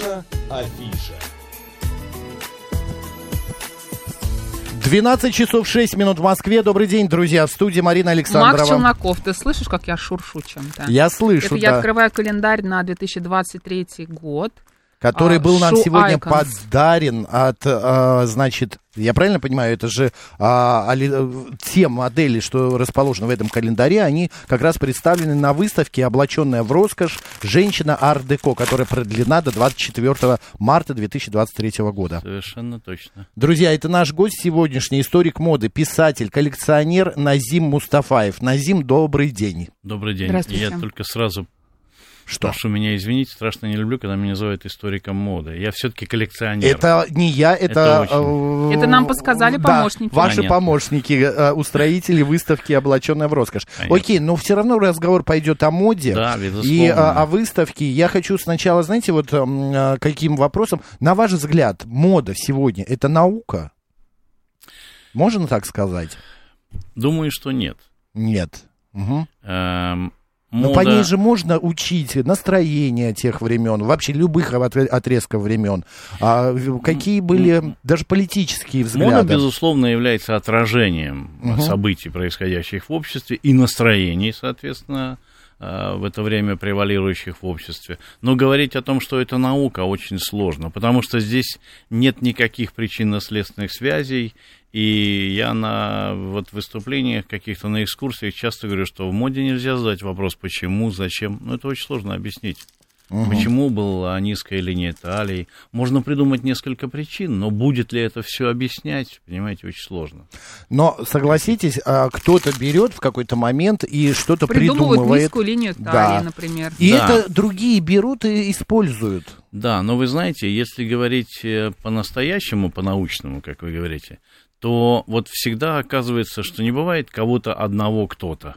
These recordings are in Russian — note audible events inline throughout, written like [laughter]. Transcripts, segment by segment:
Наша афиша. 12 часов 6 минут в Москве. Добрый день, друзья. В студии Марина Александрова. Макс Челноков, ты слышишь, как я шуршу чем-то? Я слышу, Это да. я открываю календарь на 2023 год. Который а, был нам сегодня Icons. подарен от, а, значит, я правильно понимаю, это же а, али- те модели, что расположены в этом календаре, они как раз представлены на выставке «Облаченная в роскошь. Женщина Ар-Деко», которая продлена до 24 марта 2023 года. Совершенно точно. Друзья, это наш гость сегодняшний, историк моды, писатель, коллекционер Назим Мустафаев. Назим, добрый день. Добрый день. Здравствуйте. Я только сразу Что? прошу меня извинить, страшно не люблю, когда меня называют историком моды. Я все-таки коллекционер. Это не я, это... Это очень. э, Это нам подсказали да, помощники. ваши Понятно. помощники, э, устроители выставки «Облаченная в роскошь». Понятно. Окей, но все равно разговор пойдет о моде. Да, И безусловно. а, о выставке. Я хочу сначала, знаете, вот м, а, каким вопросом. На ваш взгляд, мода сегодня — это наука? Можно так сказать? Думаю, что нет. Нет. Мгм. Эм, Но по мода- ней же можно учить настроение тех времен, вообще любых отре- отрезков времен. А, какие были даже политические Мода, взгляды? безусловно, является отражением Мгм. событий, происходящих в обществе, и настроений, соответственно, э, в это время превалирующих в обществе. Но говорить о том, что это наука, очень сложно, потому что здесь нет никаких причинно-следственных связей, и я на вот выступлениях каких-то на экскурсиях часто говорю, что в моде нельзя задать вопрос, почему, зачем. Ну, это очень сложно объяснить. Почему была низкая линия талии? Можно придумать несколько причин, но будет ли это все объяснять, понимаете, очень сложно. Но согласитесь, а, кто-то берет в какой-то момент и что-то Придумывают придумывает. низкую линию Да. талии, например. И Да. это другие берут и используют. Да, но вы знаете, если говорить э, по-настоящему, по-научному, как вы говорите, то вот всегда оказывается, что не бывает кого-то одного кто-то.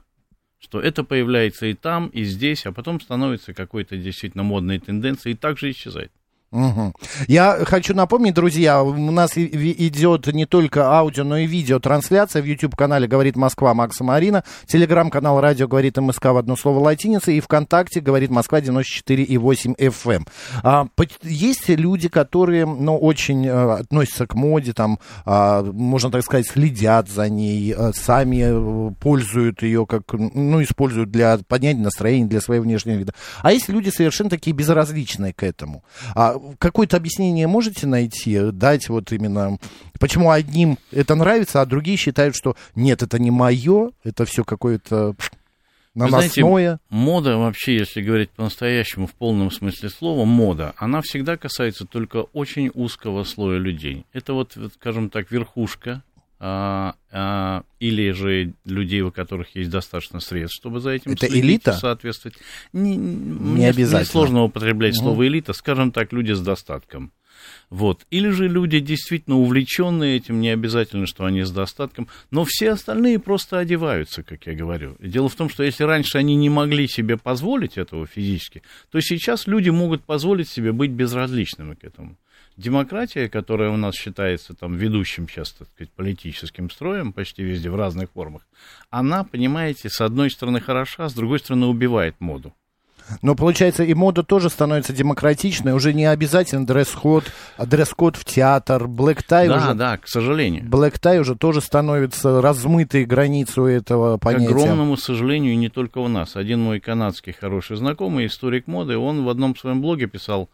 Что это появляется и там, и здесь, а потом становится какой-то действительно модной тенденцией и также исчезает. Мгм. Я хочу напомнить, друзья, у нас идет не только аудио, но и видео трансляция в YouTube-канале «Говорит Москва» Макса Марина, телеграм-канал «Радио говорит МСК» в одно слово латиница и ВКонтакте «Говорит Москва» 94,8 FM. А, есть люди, которые, ну, очень э, относятся к моде, там, а, можно так сказать, следят за ней, э, сами э, пользуют ее как, ну, используют для поднятия настроения, для своего внешнего вида. А есть люди совершенно такие безразличные к этому. А какое-то объяснение можете найти, дать вот именно, почему одним это нравится, а другие считают, что нет, это не мое, это все какое-то Вы знаете, наносное. Мода вообще, если говорить по-настоящему, в полном смысле слова, мода, она всегда касается только очень узкого слоя людей. Это вот, скажем так, верхушка, или же людей, у которых есть достаточно средств, чтобы за этим Это следить, элита? соответствовать. Не, не, обязательно. Мне сложно употреблять Мгм. слово элита, скажем так, люди с достатком. Вот. Или же люди действительно увлеченные этим, не обязательно, что они с достатком, но все остальные просто одеваются, как я говорю. Дело в том, что если раньше они не могли себе позволить этого физически, то сейчас люди могут позволить себе быть безразличными к этому. Демократия, которая у нас считается там ведущим сейчас, так сказать, политическим строем почти везде в разных формах, она, понимаете, с одной стороны хороша, с другой стороны убивает моду. Но получается, и мода тоже становится демократичной, уже не обязательно дресс-код, а дресс-код в театр, блэк-тай да, уже... да, к сожалению. Блэк-тай уже тоже становится размытой границу этого К понятия. огромному сожалению, не только у нас. Один мой канадский хороший знакомый, историк моды, он в одном своем блоге писал,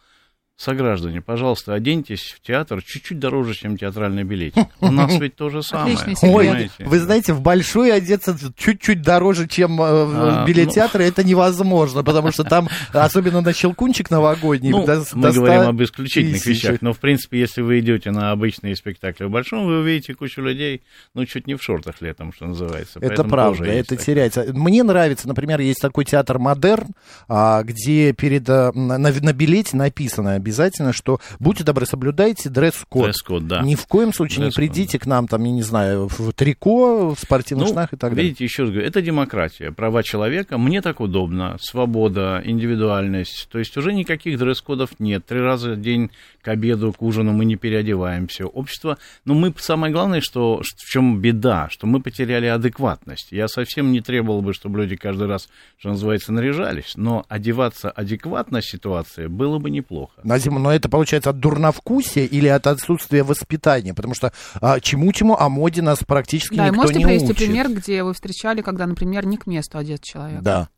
сограждане, пожалуйста, оденьтесь в театр чуть-чуть дороже, чем театральный билетик. [laughs] У нас ведь то же самое. Ой, понимаете? вы знаете, в большой одеться чуть-чуть дороже, чем э, А, в билет ну. театра, это невозможно, потому что там, [laughs] особенно на щелкунчик новогодний, Ну, до- мы до 100 говорим об исключительных тысяч. вещах, но, в принципе, если вы идете на обычные спектакли в Большом, вы увидите кучу людей, ну, чуть не в шортах летом, что называется. Это Поэтому правда, это такое. теряется. Мне нравится, например, есть такой театр Модерн, а, где перед э, на, на билете написано обязательно, что будьте добры, соблюдайте дресс-код. Дресс-код, да. Ни в коем случае не придите к нам, там, я не знаю, в трико, в спортивных Ну, штанах и так далее. видите, еще раз говорю, это демократия, права человека, мне так удобно, свобода, индивидуальность, то есть уже никаких дресс-кодов нет, три раза в день к обеду, к ужину мы не переодеваемся, общество, но мы, самое главное, что, в чем беда, что мы потеряли адекватность, я совсем не требовал бы, чтобы люди каждый раз, что называется, наряжались, но одеваться адекватно ситуации было бы неплохо. Назима, но это получается от дурновкусия или от отсутствия воспитания? Потому что а, чему-чему о моде нас практически Да, никто можете не привести учит. пример, где вы встречали, когда, например, не к месту одет человек? Да.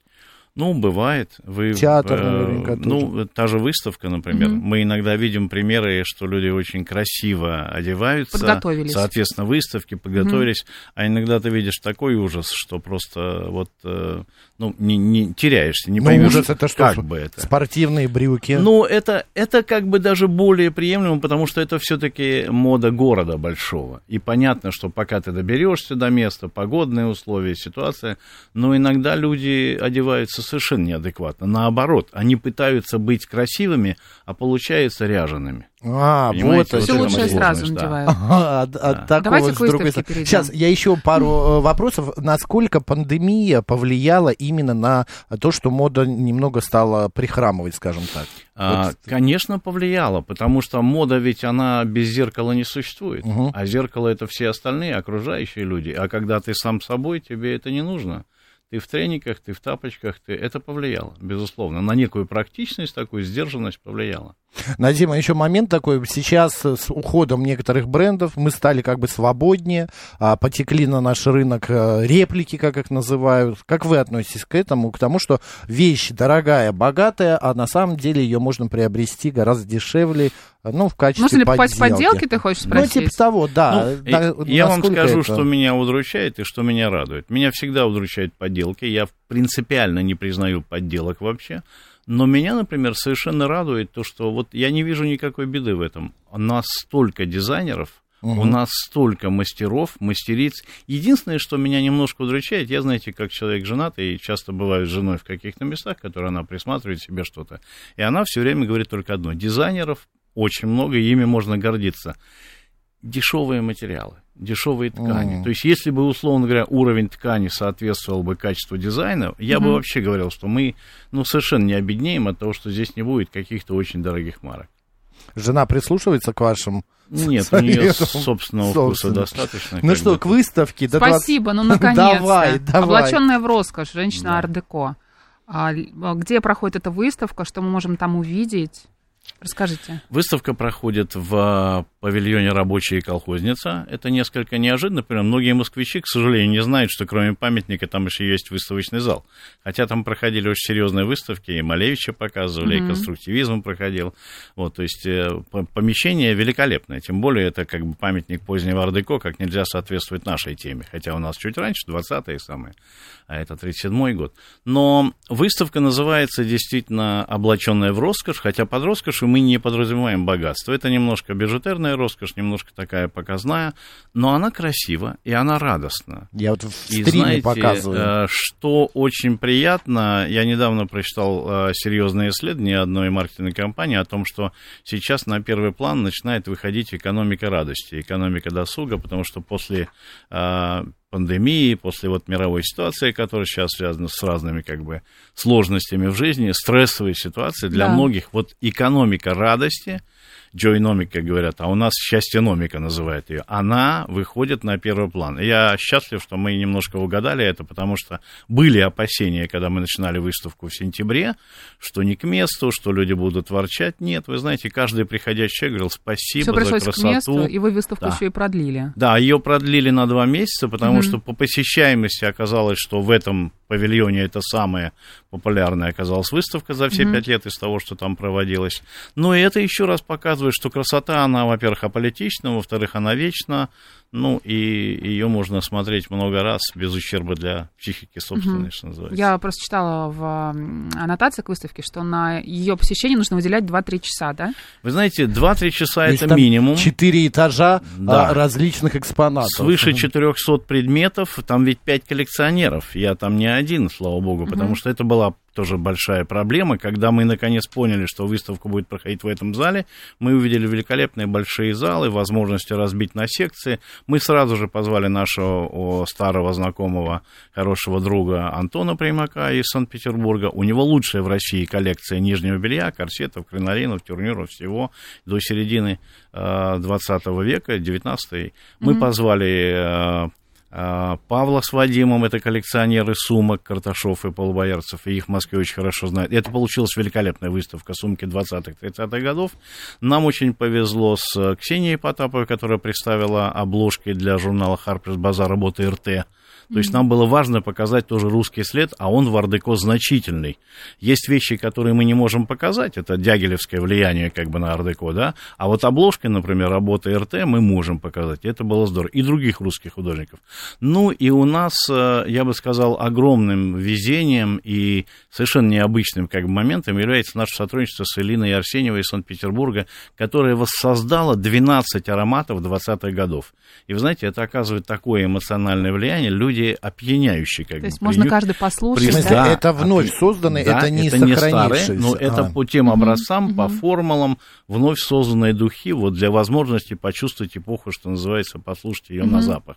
Ну, бывает. Вы, Театр э, наверняка Ну, та же выставка, например. Мгм. Мы иногда видим примеры, что люди очень красиво одеваются. Подготовились. Соответственно, выставки, подготовились. А иногда ты видишь такой ужас, что просто вот, э, ну, не, не теряешься, не Ну, поймешь, ужас это что? как бы это. Спортивные брюки. Ну, это, это как бы даже более приемлемо, потому что это все-таки мода города большого. И понятно, что пока ты доберешься до места, погодные условия, ситуация, но иногда люди одеваются совершенно неадекватно. Наоборот, они пытаются быть красивыми, а получаются ряжеными. А, понимаете, вот Все речь. сложность, сразу да. надевают. Ага, от, от Да. такого Давайте с к другой стороны. перейдем. Сейчас я еще пару э, вопросов. Насколько пандемия повлияла именно на то, что мода немного стала прихрамывать, скажем так? А, Вот. Конечно, повлияло, потому что мода ведь она без зеркала не существует. Мгм. А зеркало это все остальные окружающие люди. А когда ты сам собой, тебе это не нужно. Ты в трениках, ты в тапочках, ты... это повлияло, безусловно. На некую практичность, такую сдержанность повлияло. Назима, еще момент такой. Сейчас с уходом некоторых брендов мы стали как бы свободнее, а, потекли на наш рынок э, реплики, как их называют. Как вы относитесь к этому? К тому, что вещь дорогая, богатая, а на самом деле ее можно приобрести гораздо дешевле, ну, в качестве Можно ли покупать подделки. подделки, ты хочешь Ну, спросить? типа того, да. Ну, Да, и- я вам скажу, это- что меня удручает и что меня радует. Меня всегда удручают подделки. Я принципиально не признаю подделок вообще. Но меня, например, совершенно радует то, что вот я не вижу никакой беды в этом. У нас столько дизайнеров, Мгм. у нас столько мастеров, мастериц. Единственное, что меня немножко удручает, я, знаете, как человек женатый, и часто бываю с женой в каких-то местах, которые она присматривает себе что-то. И она все время говорит только одно. Дизайнеров очень много, и ими можно гордиться дешевые материалы, дешевые ткани. Мгм. То есть, если бы, условно говоря, уровень ткани соответствовал бы качеству дизайна, я бы Мгм. вообще говорил, что мы ну, совершенно не обеднеем от того, что здесь не будет каких-то очень дорогих марок. Жена прислушивается к вашим... Нет, у нее собственного вкуса достаточно. Ну что, бы. к выставке. до 20 Спасибо, ну наконец-то. Давай, давай. Облаченная в роскошь, женщина Да. ар-деко. А, а где проходит эта выставка, что мы можем там увидеть? Расскажите. Выставка проходит в а, павильоне «Рабочая и колхозница». Это несколько неожиданно. Например, многие москвичи, к сожалению, не знают, что кроме памятника там еще есть выставочный зал. Хотя там проходили очень серьезные выставки, и Малевича показывали, Мгм. и конструктивизм проходил. Вот, то есть э, помещение великолепное. Тем более это как бы памятник позднего ардеко, как нельзя соответствует нашей теме. Хотя у нас чуть раньше, 20-е самые, а это 37-й год. Но выставка называется действительно «Облаченная в роскошь», хотя под роскошью мы не подразумеваем богатство. Это немножко бижутерная роскошь, немножко такая показная, но она красива и она радостна. Я вот в И знаете, показываю. э, что очень приятно, я недавно прочитал э, серьезное исследование одной маркетинговой компании о том, что сейчас на первый план начинает выходить экономика радости, экономика досуга, потому что после э, пандемии, после вот мировой ситуации, которая сейчас связана с разными как бы сложностями в жизни, стрессовой ситуации, для Да. многих вот экономика радости, джойномика, говорят, а у нас счастьеномика называют ее, она выходит на первый план. Я счастлив, что мы немножко угадали это, потому что были опасения, когда мы начинали выставку в сентябре, что не к месту, что люди будут ворчать. Нет, вы знаете, каждый приходящий человек говорил спасибо Все за красоту. к месту, и вы выставку Да. еще и продлили. Да, ее продлили на два месяца, потому Мгм. что по посещаемости оказалось, что в этом павильоне это самая популярная оказалась выставка за все Мгм. пять лет из того, что там проводилось. Но это еще раз показывает, что красота, она, во-первых, аполитична, во-вторых, она вечна, ну, и ее можно смотреть много раз без ущерба для психики собственной, Мгм. что называется. Я просто читала в аннотации к выставке, что на ее посещение нужно выделять 2-3 часа, да? Вы знаете, 2-3 часа То это там минимум. Четыре этажа Да. а, различных экспонатов. Свыше 400 предметов, там ведь 5 коллекционеров. Я там не один, слава богу, потому Мгм. что это была тоже большая проблема. Когда мы наконец поняли, что выставка будет проходить в этом зале, мы увидели великолепные большие залы, возможности разбить на секции. Мы сразу же позвали нашего старого знакомого, хорошего друга Антона Примака из Санкт-Петербурга. У него лучшая в России коллекция нижнего белья, корсетов, кринолинов, тюрнюров, всего до середины э, 20 века, 19 Мы Мгм. позвали э, Павла с Вадимом, это коллекционеры сумок, Карташов и Полубоярцев, и их в Москве очень хорошо знают. Это получилась великолепная выставка сумки 20-30-х годов. Нам очень повезло с Ксенией Потаповой, которая представила обложки для журнала Harper's Bazaar работы РТ. То есть нам было важно показать тоже русский след, а он в ардеко значительный. Есть вещи, которые мы не можем показать, это дягилевское влияние как бы на ардеко, да, а вот обложкой, например, работы РТ мы можем показать, это было здорово. И других русских художников. Ну и у нас, э, я бы сказал, огромным везением и совершенно необычным как бы моментом является наше сотрудничество с Элиной Арсеньевой из Санкт-Петербурга, которая воссоздала 12 ароматов 20-х годов. И вы знаете, это оказывает такое эмоциональное влияние, люди опьяняющие. Как То бы, есть можно приню- каждый послушать. В смысле, да? это вновь ты- созданный, да, это не старые, сохранившийся. но это А. по тем образцам, по формулам, вновь созданные духи, вот для возможности почувствовать эпоху, что называется, послушать ее на запах.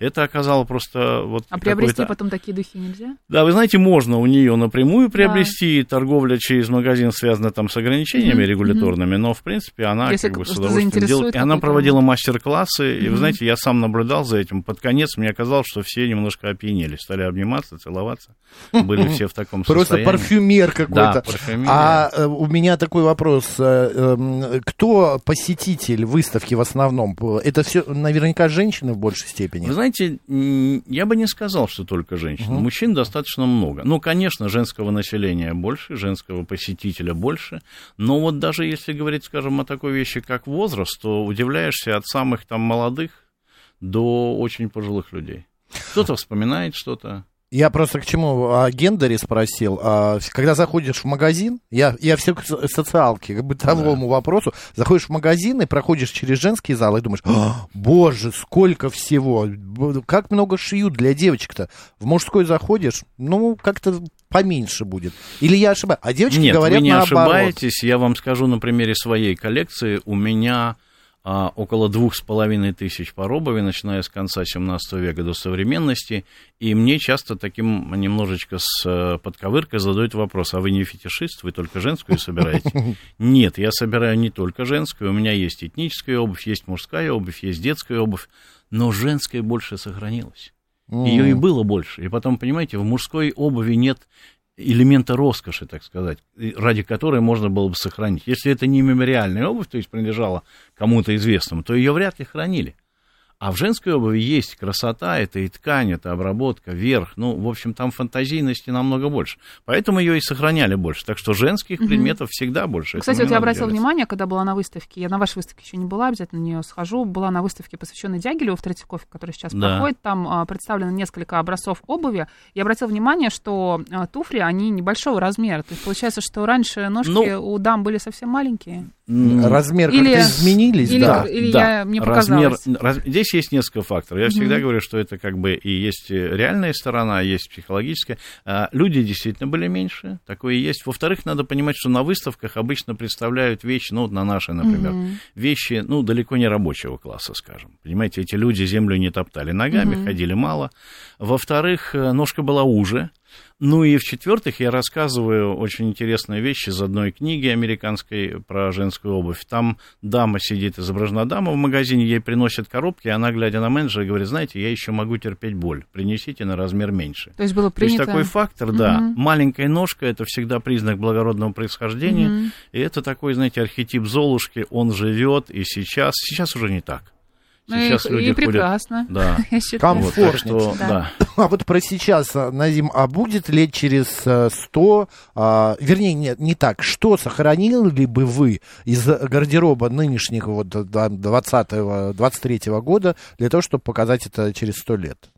Это оказало просто вот А приобрести потом такие духи нельзя? Да, вы знаете, можно у нее напрямую приобрести, торговля через магазин связана там с ограничениями Мгм, регуляторными, но в принципе она Если как бы с просто удовольствием делает. И она проводила мастер-классы, и вы знаете, я сам наблюдал за этим. Под конец мне казалось, что все немножко опьянели, стали обниматься, целоваться, были все в таком Просто состоянии. парфюмер Да, какой-то. парфюмерия. а э, у меня такой вопрос. э, эм, Кто посетитель выставки в основном? Это все наверняка женщины в большей степени. Вы знаете, я бы не сказал, что только женщины. Мужчин достаточно много. Ну, конечно, женского населения больше, женского посетителя больше. Но вот даже если говорить, скажем, о такой вещи, как возраст, то удивляешься от самых там молодых до очень пожилых людей. Кто-то вспоминает что-то. Я просто к чему о гендере спросил. А, Когда заходишь в магазин, я, я все к со- социалке, к бытовому вопросу, заходишь в магазин и проходишь через женский зал и думаешь, «А, боже, сколько всего, как много шьют для девочек-то. В мужской заходишь, ну, как-то поменьше будет. Или я ошибаюсь? А девочки Нет, говорят вы не наоборот. ошибаетесь. Я вам скажу на примере своей коллекции. У меня а, около двух с половиной тысяч пар обуви, начиная с конца 17 века до современности. И мне часто таким немножечко с э, подковыркой задают вопрос, а вы не фетишист, вы только женскую собираете? [laughs] Нет, я собираю не только женскую. У меня есть этническая обувь, есть мужская обувь, есть детская обувь. Но женская больше сохранилась. Ее и было больше. И потом, понимаете, в мужской обуви нет элемента роскоши, так сказать, ради которой можно было бы сохранить. Если это не мемориальная обувь, то есть принадлежала кому-то известному, то ее вряд ли хранили. А в женской обуви есть красота, это и ткань, это обработка, верх. Ну, в общем, там фантазийности намного больше. Поэтому ее и сохраняли больше. Так что женских предметов всегда больше. Кстати, Этому вот я обратила делать. внимание, когда была на выставке, я на вашей выставке еще не была, обязательно на нее схожу, была на выставке, посвященной Дягилеву в Третьяковке, которая сейчас Да. проходит, там а, представлено несколько образцов обуви. Я обратила внимание, что а, туфли, они небольшого размера. То есть получается, что раньше ножки Ну, у дам были совсем маленькие. Размер Или- как-то изменились, или- да. или да, я- мне размер, раз- здесь есть несколько факторов. Я всегда говорю, что это как бы и есть реальная сторона, есть психологическая. А, Люди действительно были меньше, такое и есть. Во-вторых, надо понимать, что на выставках обычно представляют вещи, ну, вот на нашей, например, вещи, ну, далеко не рабочего класса, скажем. Понимаете, эти люди землю не топтали ногами, ходили мало. Во-вторых, э, ножка была уже. Ну и в-четвертых, я рассказываю очень интересные вещи из одной книги американской про женскую обувь. Там дама сидит, изображена дама в магазине, ей приносят коробки, и она, глядя на менеджера, говорит, знаете, я еще могу терпеть боль, принесите на размер меньше. То есть было То есть принято... такой фактор, да. Мгм. Маленькая ножка это всегда признак благородного происхождения. И это такой, знаете, архетип Золушки, он живет и сейчас. Сейчас уже не так. Ну и, Сейчас и люди ходят. прекрасно, Да. [laughs] я считаю. Комфорт. Вот, что, Да. да. А вот про сейчас, а, Назим, а будет лет через э, 100, а, вернее, нет, не так, что сохранили бы вы из гардероба нынешнего вот 20-го, 23-го года для того, чтобы показать это через 100 лет?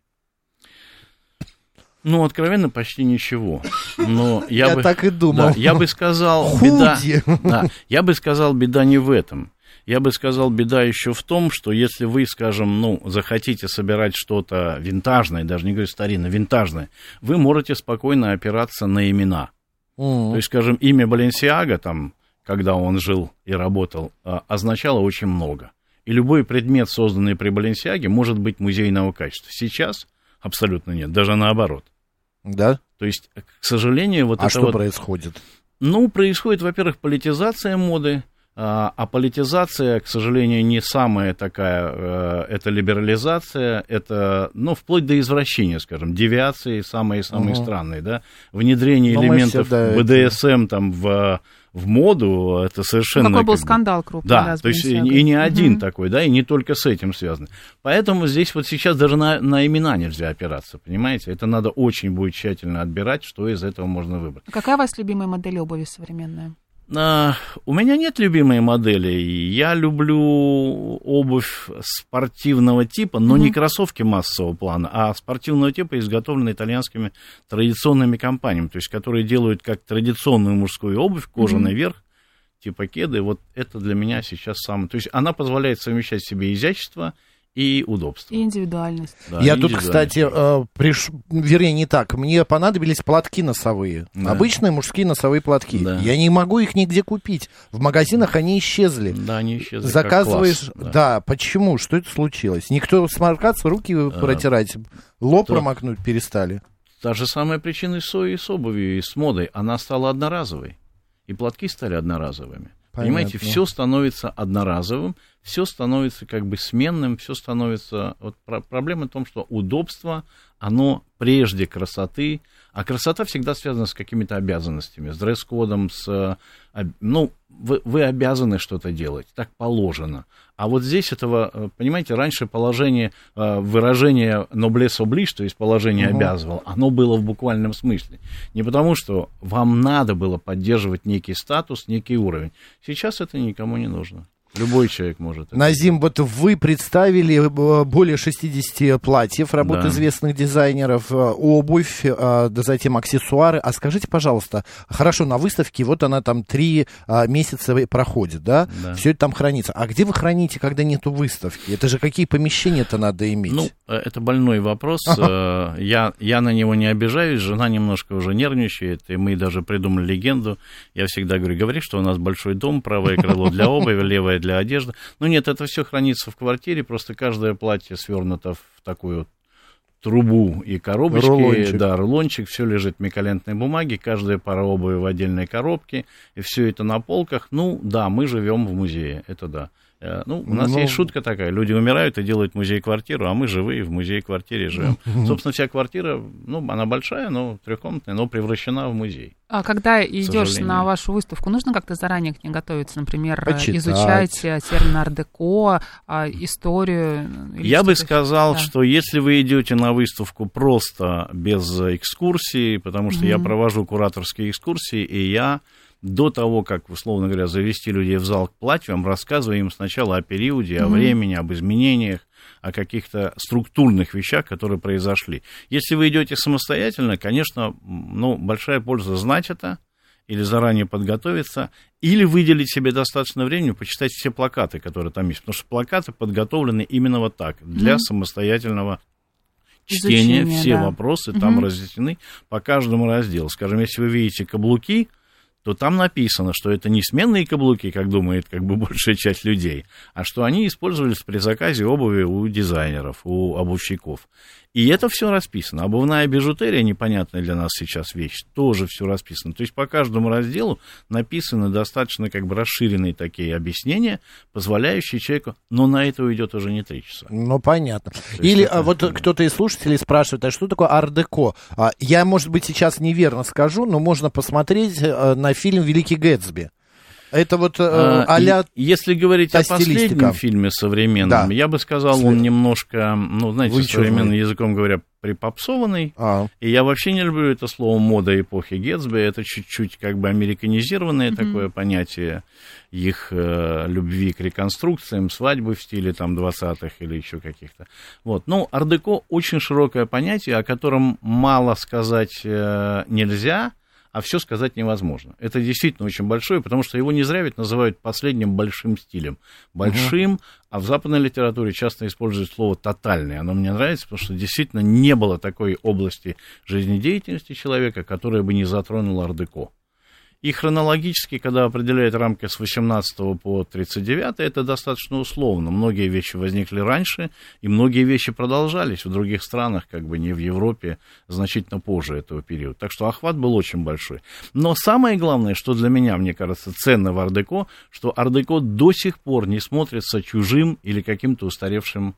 Ну, откровенно, почти ничего. Но я, Я бы, так и думал. да, я бы сказал, беда, да, я бы сказал, беда не в этом. Я бы сказал, беда еще в том, что если вы, скажем, ну, захотите собирать что-то винтажное, даже не говорю старинное, винтажное, вы можете спокойно опираться на имена. М. То есть, скажем, имя Баленсиага, там, когда он жил и работал, а, означало очень много. И любой предмет, созданный при Баленсиаге, может быть музейного качества. Сейчас абсолютно нет, даже наоборот. Да? То есть, к сожалению, вот а это что вот... происходит? Ну, происходит, во-первых, политизация моды, А, а политизация, к сожалению, не самая такая, э, это либерализация, это, ну, вплоть до извращения, скажем, девиации самые-самые угу. странные, да, внедрение Но элементов все, да, БДСМ там в в моду, это совершенно... Какой был бы, скандал крупный. Да, то есть и, и не один угу. такой, да, и не только с этим связано. Поэтому здесь вот сейчас даже на, на имена нельзя опираться, понимаете? Это надо очень будет тщательно отбирать, что из этого можно выбрать. Какая у вас любимая модель обуви современная? А, у меня нет любимой модели. Я люблю обувь спортивного типа, но mm-hmm. не кроссовки массового плана, а спортивного типа, изготовленные итальянскими традиционными компаниями, то есть которые делают как традиционную мужскую обувь, кожаный mm-hmm. верх, типа кеды. Вот это для меня сейчас самое... То есть она позволяет совмещать себе изящество и удобство. И индивидуальность. Да, Я тут, кстати, э, приш... вернее, не так. Мне понадобились платки носовые. Да. Обычные мужские носовые платки. Да. Я не могу их нигде купить. В магазинах они исчезли. Да, они исчезли. Заказываешь. Класс, да. да, почему? Что это случилось? Никто сморкаться, руки а, протирать, лоб то... промокнуть перестали. Та же самая причина и с, и с обувью, и с модой. Она стала одноразовой. И платки стали одноразовыми. Понятно. Понимаете, все становится одноразовым, все становится как бы сменным, все становится... Вот про- проблема в том, что удобство, оно прежде красоты, а красота всегда связана с какими-то обязанностями, с дресс-кодом, с... Ну, вы, вы обязаны что-то делать, так положено. А вот здесь этого, э, понимаете, раньше положение, э, выражение noblesse oblige, то есть положение угу. обязывал, оно было в буквальном смысле. Не потому, что вам надо было поддерживать некий статус, некий уровень. Сейчас это никому не нужно. Любой человек может. Назим, вот вы представили э, более 60 платьев работ да. известных дизайнеров, э, обувь, э, затем аксессуары. А скажите, пожалуйста, хорошо, на выставке вот она там три месяца проходит, да? да. Все это там хранится. А где вы храните, когда нету выставки? Это же какие помещения-то надо иметь? Ну, это больной вопрос. Ага. [laughs] Я, я на него не обижаюсь, жена немножко уже нервничает, и мы даже придумали легенду. Я всегда говорю, говори, что у нас большой дом, правое крыло для обуви, [laughs] левое для одежды. Ну нет, это все хранится в квартире, просто каждое платье свернуто в такую вот трубу и коробочки, рулончик. да, рулончик, все лежит в миколентной бумаге, каждая пара обуви в отдельной коробке, и все это на полках. Ну, да, мы живем в музее, это да. Э, ну, у нас Но... есть шутка такая, люди умирают и делают музей-квартиру, а мы живые в музее-квартире живем. Собственно, вся квартира, ну, она большая, но трехкомнатная, но превращена в музей. А когда идешь на вашу выставку, нужно как-то заранее к ней готовиться, например, Почитать. изучать э, термин ар-деко, а, историю? Я бы сказал, да. что если вы идете на выставку просто без экскурсии, потому что mm-hmm. я провожу кураторские экскурсии, и я до того, как, условно говоря, завести людей в зал к платьям, рассказывая им сначала о периоде, о времени, об изменениях, о каких-то структурных вещах, которые произошли. Если вы идете самостоятельно, конечно, ну, большая польза знать это, или заранее подготовиться, или выделить себе достаточно времени, почитать все плакаты, которые там есть. Потому что плакаты подготовлены именно вот так, для mm самостоятельного чтения. Изучение, все да. вопросы mm там разъяснены по каждому разделу. Скажем, если вы видите каблуки, то там написано, что это не сменные каблуки, как думает как бы [laughs] большая часть людей, а что они использовались при заказе обуви у дизайнеров, у обувщиков. И это все расписано. Обувная бижутерия, непонятная для нас сейчас вещь, тоже все расписано. То есть по каждому разделу написаны достаточно как бы расширенные такие объяснения, позволяющие человеку, но на это уйдет уже не три часа. Ну, понятно. Или это, а, вот кто-то из слушателей спрашивает, а что такое ар-деко? А, я, может быть, сейчас неверно скажу, но можно посмотреть а, на фильм «Великий Гэтсби». Это вот э, а, Если говорить о последнем фильме современном, да. я бы сказал, он немножко, ну, знаете, Вычурный. современным языком говоря, припопсованный. А. И я вообще не люблю это слово мода эпохи Гетсби. Это чуть-чуть как бы американизированное mm-hmm. такое понятие их э, любви к реконструкциям, свадьбы в стиле там 20-х или еще каких-то. Вот. Ну, ардеко очень широкое понятие, о котором мало сказать э, нельзя – а все сказать невозможно. Это действительно очень большое, потому что его не зря ведь называют последним большим стилем. Большим, угу. а в западной литературе часто используют слово тотальный. Оно мне нравится, потому что действительно не было такой области жизнедеятельности человека, которая бы не затронула ардеко. И хронологически, когда определяют рамки с 18 по 39, это достаточно условно. Многие вещи возникли раньше, и многие вещи продолжались в других странах, как бы не в Европе, значительно позже этого периода. Так что охват был очень большой. Но самое главное, что для меня, мне кажется, ценно в Ардеко, что Ардеко до сих пор не смотрится чужим или каким-то устаревшим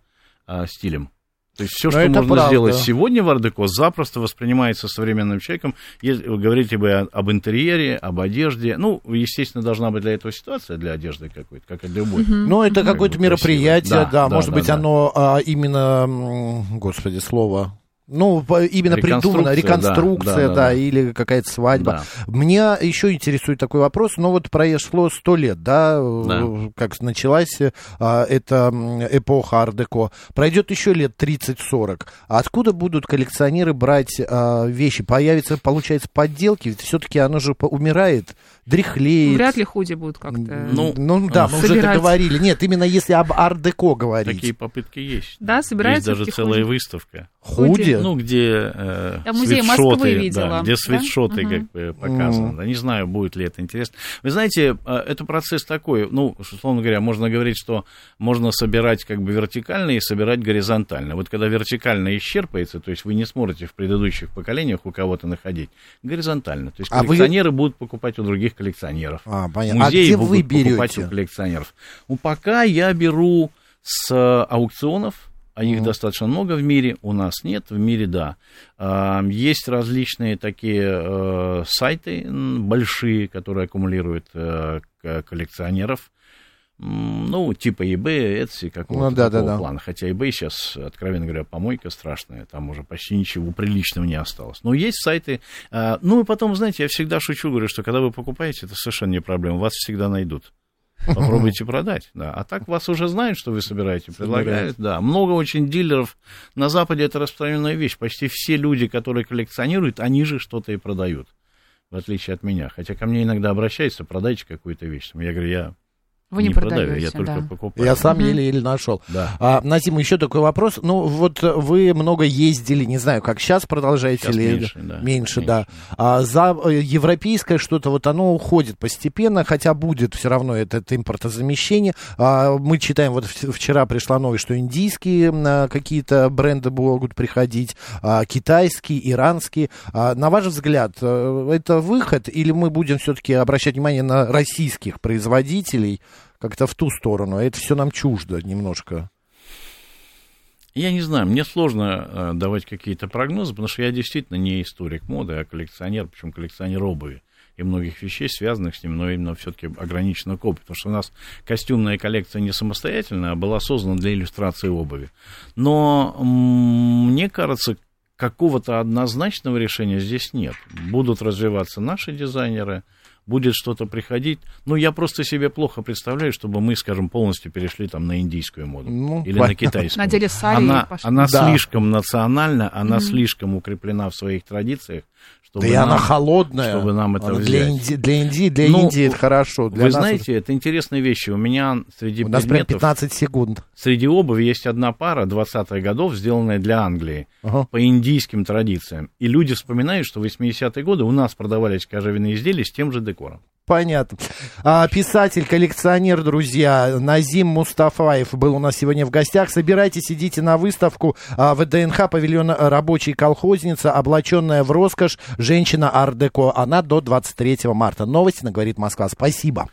а, стилем. То есть все, Но что можно правда. сделать сегодня в Ардеко, запросто воспринимается современным человеком. Если вы говорите бы об интерьере, об одежде, ну, естественно, должна быть для этого ситуация для одежды какой-то, как и любой. Ну, это Как какое-то мероприятие, красиво. да, Да, может да, быть, да, оно а, именно, господи, слово. Ну, именно придумано, Реконструкция, реконструкция, да, да, да, да. или какая-то свадьба. Да. Меня еще интересует такой вопрос, ну вот прошло сто лет, да, Да. э, как началась а, эта эпоха ар-деко. Пройдет еще лет 30-40. А откуда будут коллекционеры брать а, вещи? Появятся, получается, подделки? Ведь все-таки оно же умирает, дряхлеет. Вряд ли худи будут как-то... Ну, Ну, ну да, мы уже это собирать. говорили. Нет, именно если об ар-деко говорить. Такие попытки есть. Да, Есть собираются даже такие целая худи? выставка. Худи? Ну, где э, Я Москвы видела, да, где да? свитшоты Мгм. как бы показаны. Да, не знаю, будет ли это интересно. Вы знаете, э, это процесс такой, ну, условно говоря, можно говорить, что можно собирать как бы вертикально и собирать горизонтально. Вот когда вертикально исчерпается, то есть вы не сможете в предыдущих поколениях у кого-то находить, горизонтально. То есть А вы- коллекционеры будут покупать у других коллекционеров. А, понятно. А Музеи где будут вы покупать берете? у коллекционеров. Ну, пока я беру с э, аукционов, а их Мгм. достаточно много в мире, у нас нет, в мире да. А, Есть различные такие э, сайты большие, которые аккумулируют э, коллекционеров. Ну, типа eBay, Etsy, какого-то Ну, да, да, такого да. плана. Хотя eBay сейчас, откровенно говоря, помойка страшная, там уже почти ничего приличного не осталось. Но есть сайты. а, Ну, и потом, знаете, я всегда шучу, говорю, что когда вы покупаете, это совершенно не проблема, вас всегда найдут. [laughs] Попробуйте продать, да. А так вас уже знают, что вы собираете, предлагают, да. Много очень дилеров. На Западе это распространенная вещь. Почти все люди, которые коллекционируют, они же что-то и продают. В отличие от меня. Хотя ко мне иногда обращаются, продайте какую-то вещь. Я говорю, я Вы не, продаю, продаете, я только да. покупаю. Я сам еле-еле нашел. Да. А, Назим, еще такой вопрос. Ну, вот вы много ездили, не знаю, как сейчас продолжаете Сейчас или меньше, да. меньше, да. А за э, европейское что-то, вот оно уходит постепенно, хотя будет все равно это, это импортозамещение. А, мы читаем, вот вчера пришла новость, что индийские м, какие-то бренды могут приходить, а, китайские, иранские. А, на ваш взгляд, э, это выход, или мы будем все-таки обращать внимание на российских производителей, как-то в ту сторону? Это все нам чуждо немножко. Я не знаю, мне сложно э, давать какие-то прогнозы, потому что я действительно не историк моды, а коллекционер, причем коллекционер обуви и многих вещей, связанных с ним, но именно все-таки ограниченно к обуви, потому что у нас костюмная коллекция не самостоятельная, а была создана для иллюстрации обуви. Но мне кажется, какого-то однозначного решения здесь нет. Будут развиваться наши дизайнеры, будет что-то приходить. Ну, я просто себе плохо представляю, чтобы мы, скажем, полностью перешли там на индийскую моду Ну, или на китайскую. Надели сари Она, и пошли. она Да. слишком национальна, она слишком укреплена в своих традициях, чтобы Да и нам- она холодная. чтобы нам это Она для, взять. Инди- для Индии, для Ну, Индии это хорошо. Для Вы нас знаете, это интересные вещи. У меня среди это- у нас прям предметов, 15 секунд. среди обуви есть одна пара 20-х годов, сделанная для Англии Ага. по индийским традициям. И люди вспоминают, что в 80-е годы у нас продавались кожевенные изделия с тем же декором. Понятно. А, писатель, коллекционер, друзья, Назим Мустафаев был у нас сегодня в гостях. Собирайтесь, идите на выставку а, ВДНХ, павильон рабочий колхозница, облаченная в роскошь, женщина ар-деко. Она до 23 марта. Новости на «Говорит Москва». Спасибо.